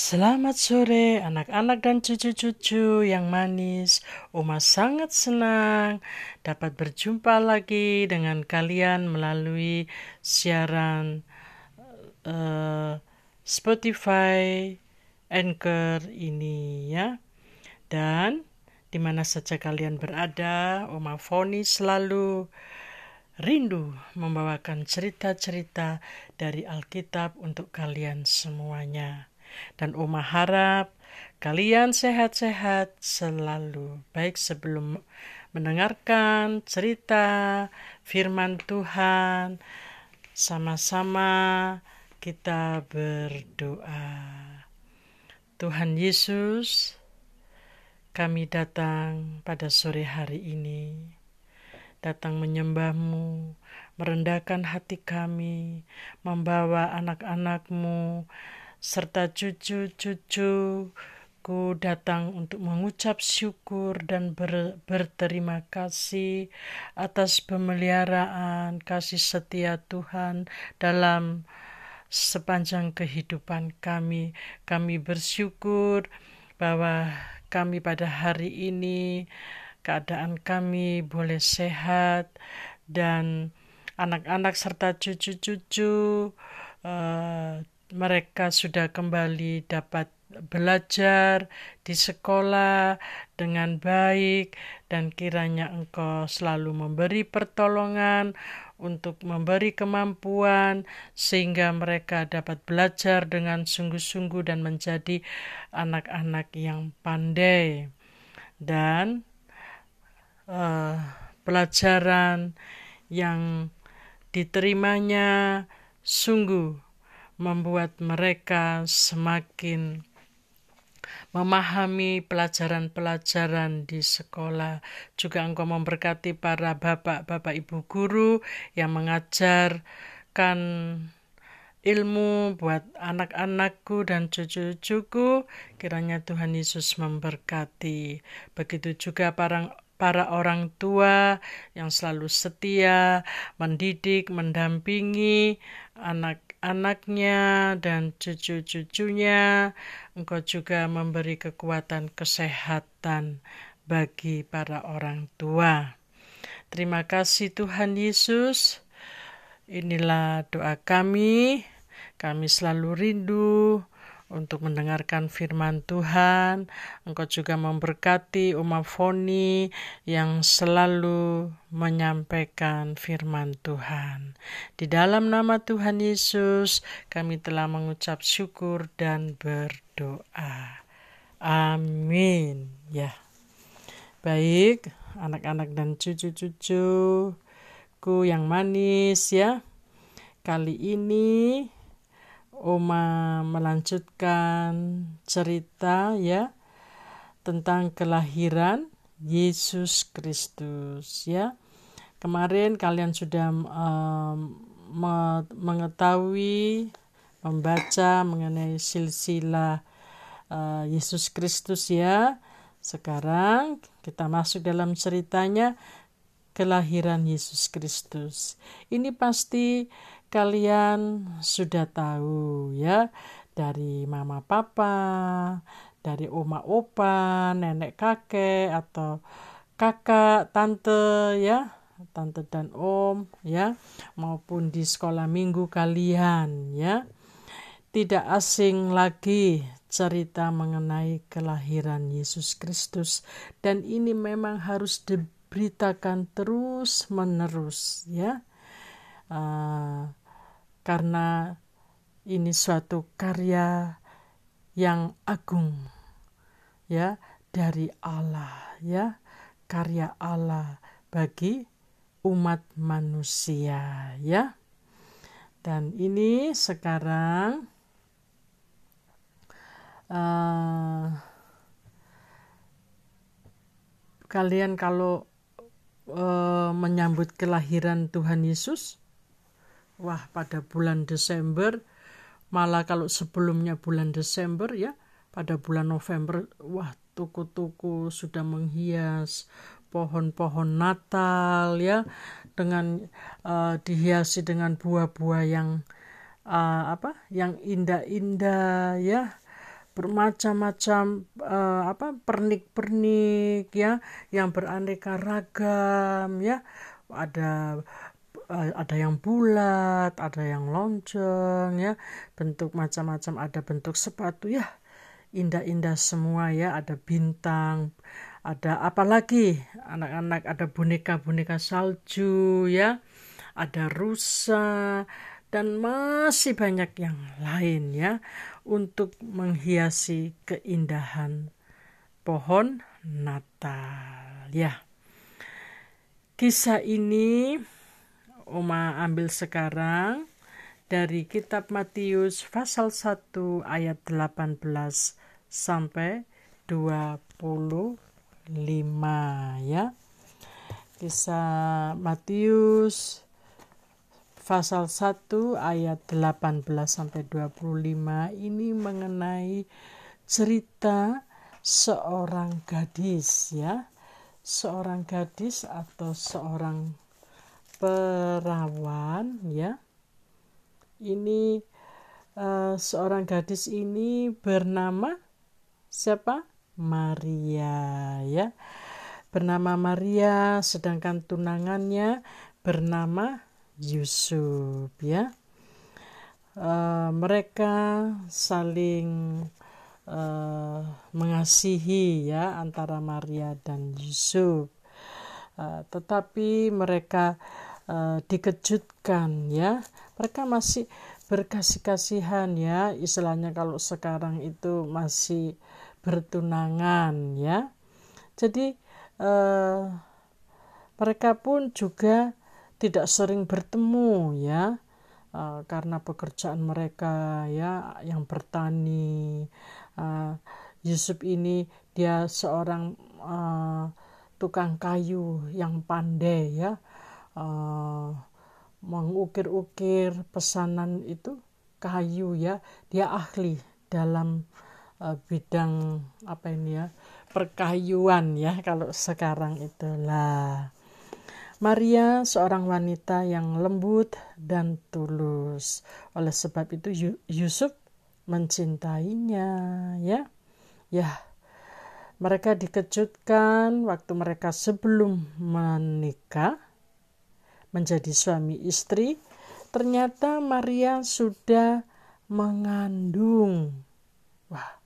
Selamat sore anak-anak dan cucu-cucu yang manis. Oma sangat senang dapat berjumpa lagi dengan kalian melalui siaran uh, Spotify Anchor ini ya. Dan di mana saja kalian berada, Oma Foni selalu rindu membawakan cerita-cerita dari Alkitab untuk kalian semuanya. Dan Oma harap kalian sehat-sehat selalu. Baik sebelum mendengarkan cerita firman Tuhan, sama-sama kita berdoa. Tuhan Yesus, kami datang pada sore hari ini, datang menyembahmu, merendahkan hati kami, membawa anak-anakmu, serta cucu-cucuku datang untuk mengucap syukur dan ber, berterima kasih atas pemeliharaan kasih setia Tuhan dalam sepanjang kehidupan kami. Kami bersyukur bahwa kami pada hari ini keadaan kami boleh sehat dan anak-anak serta cucu-cucu uh, mereka sudah kembali dapat belajar di sekolah dengan baik dan kiranya engkau selalu memberi pertolongan untuk memberi kemampuan sehingga mereka dapat belajar dengan sungguh-sungguh dan menjadi anak-anak yang pandai. Dan uh, pelajaran yang diterimanya sungguh membuat mereka semakin memahami pelajaran-pelajaran di sekolah. Juga engkau memberkati para bapak-bapak ibu guru yang mengajarkan ilmu buat anak-anakku dan cucu-cucuku. Kiranya Tuhan Yesus memberkati. Begitu juga para para orang tua yang selalu setia mendidik, mendampingi anak-anaknya dan cucu-cucunya. Engkau juga memberi kekuatan kesehatan bagi para orang tua. Terima kasih Tuhan Yesus. Inilah doa kami. Kami selalu rindu untuk mendengarkan firman Tuhan. Engkau juga memberkati umat Foni yang selalu menyampaikan firman Tuhan. Di dalam nama Tuhan Yesus, kami telah mengucap syukur dan berdoa. Amin. Ya. Baik, anak-anak dan cucu-cucuku yang manis ya. Kali ini Oma melanjutkan cerita ya tentang kelahiran Yesus Kristus ya. Kemarin kalian sudah um, me mengetahui membaca mengenai silsilah uh, Yesus Kristus ya. Sekarang kita masuk dalam ceritanya kelahiran Yesus Kristus. Ini pasti kalian sudah tahu ya dari mama papa, dari oma opa, nenek kakek atau kakak, tante ya, tante dan om ya, maupun di sekolah minggu kalian ya. Tidak asing lagi cerita mengenai kelahiran Yesus Kristus dan ini memang harus diberitakan terus menerus ya. Uh, karena ini suatu karya yang agung ya dari Allah ya karya Allah bagi umat manusia ya. Dan ini sekarang uh, kalian kalau uh, menyambut kelahiran Tuhan Yesus wah pada bulan Desember malah kalau sebelumnya bulan Desember ya pada bulan November wah tuku-tuku sudah menghias pohon-pohon Natal ya dengan uh, dihiasi dengan buah-buah yang uh, apa yang indah-indah ya bermacam-macam uh, apa pernik-pernik ya yang beraneka ragam ya ada ada yang bulat ada yang lonceng ya. Bentuk macam-macam ada bentuk sepatu ya. Indah-indah semua ya. Ada bintang ada apa lagi? Anak-anak ada boneka-boneka salju ya. Ada rusa dan masih banyak yang lain ya. Untuk menghiasi keindahan pohon Natal ya. Kisah ini Oma ambil sekarang dari kitab Matius pasal 1 ayat 18 sampai 25 ya. Kisah Matius pasal 1 ayat 18 sampai 25 ini mengenai cerita seorang gadis ya. Seorang gadis atau seorang perawan ya. Ini uh, seorang gadis ini bernama siapa? Maria ya. Bernama Maria sedangkan tunangannya bernama Yusuf ya uh, mereka saling uh, mengasihi ya antara Maria dan Yusuf uh, tetapi mereka dikejutkan ya. Mereka masih berkasih-kasihan ya. Istilahnya kalau sekarang itu masih bertunangan ya. Jadi uh, mereka pun juga tidak sering bertemu ya. Uh, karena pekerjaan mereka ya yang bertani. Uh, Yusuf ini dia seorang uh, tukang kayu yang pandai ya uh, mengukir-ukir pesanan itu kayu ya dia ahli dalam uh, bidang apa ini ya perkayuan ya kalau sekarang itulah Maria seorang wanita yang lembut dan tulus. Oleh sebab itu Yusuf mencintainya, ya. Ya. Mereka dikejutkan waktu mereka sebelum menikah menjadi suami istri, ternyata Maria sudah mengandung. Wah.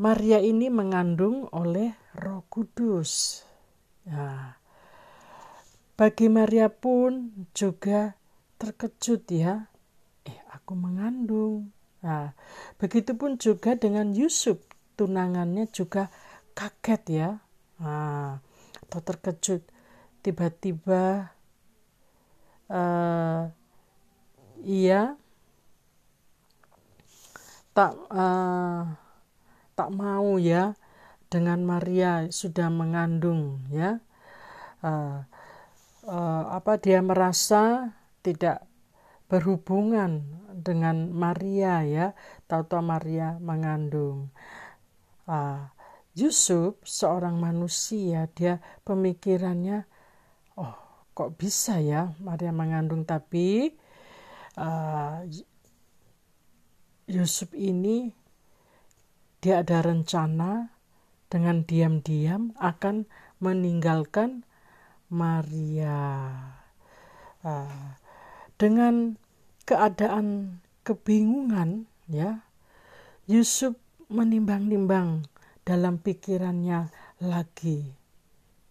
Maria ini mengandung oleh Roh Kudus. Nah, bagi Maria pun juga terkejut ya. Eh, aku mengandung. Nah, begitupun juga dengan Yusuf, tunangannya juga kaget ya. Nah, atau terkejut tiba-tiba uh, ia tak uh, tak mau ya dengan Maria sudah mengandung ya. Uh, uh, apa dia merasa tidak berhubungan dengan Maria ya? Tahu-tahu Maria mengandung. Uh, Yusuf seorang manusia dia pemikirannya kok bisa ya Maria mengandung tapi uh, Yusuf ini dia ada rencana dengan diam-diam akan meninggalkan Maria. Uh, dengan keadaan kebingungan ya Yusuf menimbang-nimbang dalam pikirannya lagi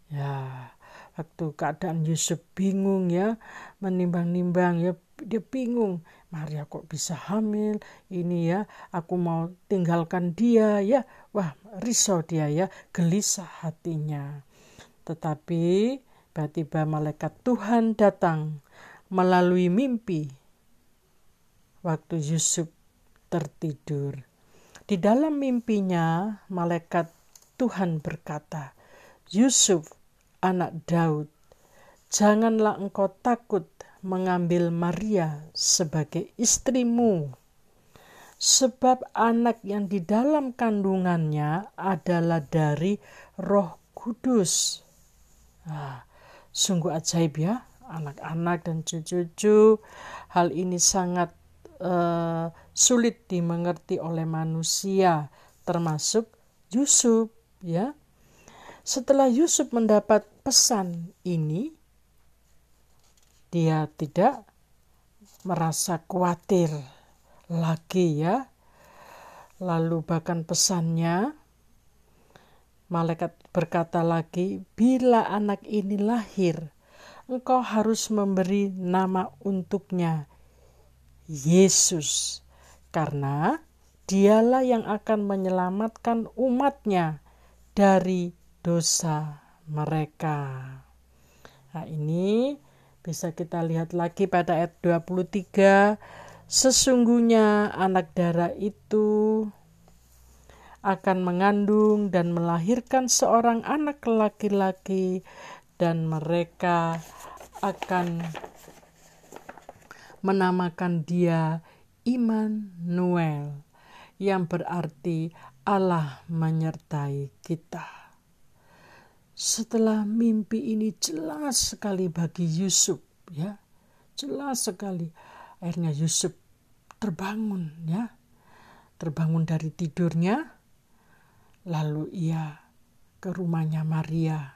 ya waktu keadaan Yusuf bingung ya menimbang-nimbang ya dia bingung. Maria kok bisa hamil ini ya aku mau tinggalkan dia ya. Wah risau dia ya gelisah hatinya. Tetapi Tiba-tiba malaikat Tuhan datang melalui mimpi. Waktu Yusuf tertidur. Di dalam mimpinya, malaikat Tuhan berkata, "Yusuf, anak Daud, janganlah engkau takut mengambil Maria sebagai istrimu, sebab anak yang di dalam kandungannya adalah dari Roh Kudus." Nah, Sungguh ajaib ya, anak-anak dan cucu-cucu. Hal ini sangat uh, sulit dimengerti oleh manusia, termasuk Yusuf, ya. Setelah Yusuf mendapat pesan ini, dia tidak merasa khawatir lagi ya. Lalu bahkan pesannya malaikat berkata lagi, "Bila anak ini lahir, engkau harus memberi nama untuknya Yesus, karena dialah yang akan menyelamatkan umatnya dari dosa mereka." Nah, ini bisa kita lihat lagi pada ayat 23 Sesungguhnya anak darah itu akan mengandung dan melahirkan seorang anak laki-laki dan mereka akan menamakan dia Immanuel yang berarti Allah menyertai kita. Setelah mimpi ini jelas sekali bagi Yusuf ya. Jelas sekali Akhirnya Yusuf terbangun ya. Terbangun dari tidurnya. Lalu ia ke rumahnya Maria.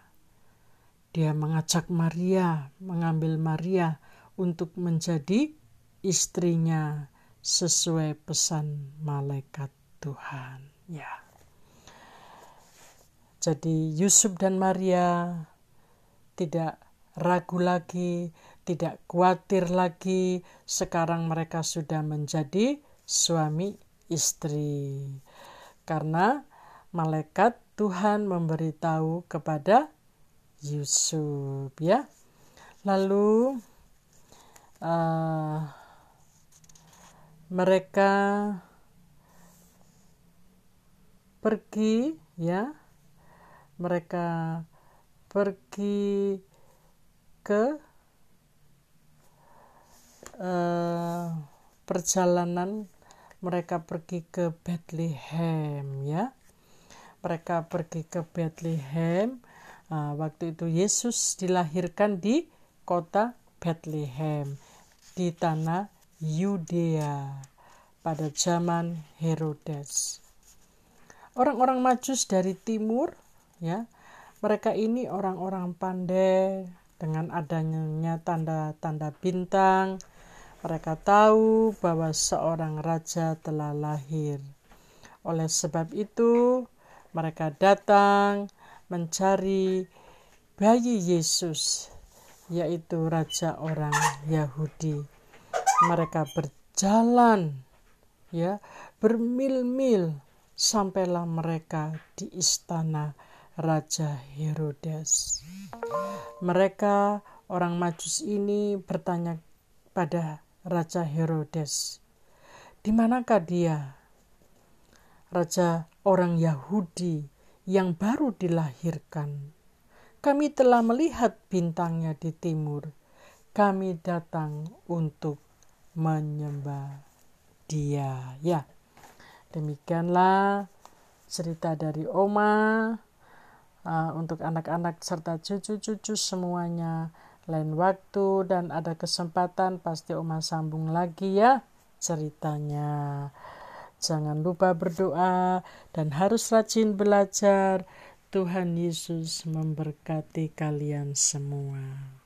Dia mengajak Maria, mengambil Maria untuk menjadi istrinya sesuai pesan malaikat Tuhan. Ya. Jadi Yusuf dan Maria tidak ragu lagi tidak khawatir lagi, sekarang mereka sudah menjadi suami istri. Karena malaikat Tuhan memberitahu kepada Yusuf ya. Lalu uh, mereka pergi ya. Mereka pergi ke uh, perjalanan mereka pergi ke Bethlehem ya. Mereka pergi ke Bethlehem. Uh, waktu itu Yesus dilahirkan di kota Bethlehem di tanah Yudea pada zaman Herodes. Orang-orang Majus dari timur ya mereka ini orang-orang pandai dengan adanya tanda-tanda bintang mereka tahu bahwa seorang raja telah lahir. Oleh sebab itu, mereka datang mencari bayi Yesus, yaitu raja orang Yahudi. Mereka berjalan ya, bermil-mil sampailah mereka di istana Raja Herodes. Mereka orang Majus ini bertanya pada Raja Herodes. Di manakah dia? Raja orang Yahudi yang baru dilahirkan. Kami telah melihat bintangnya di timur. Kami datang untuk menyembah dia. Ya, demikianlah cerita dari Oma uh, untuk anak-anak serta cucu-cucu semuanya lain waktu dan ada kesempatan pasti Oma sambung lagi ya ceritanya. Jangan lupa berdoa dan harus rajin belajar. Tuhan Yesus memberkati kalian semua.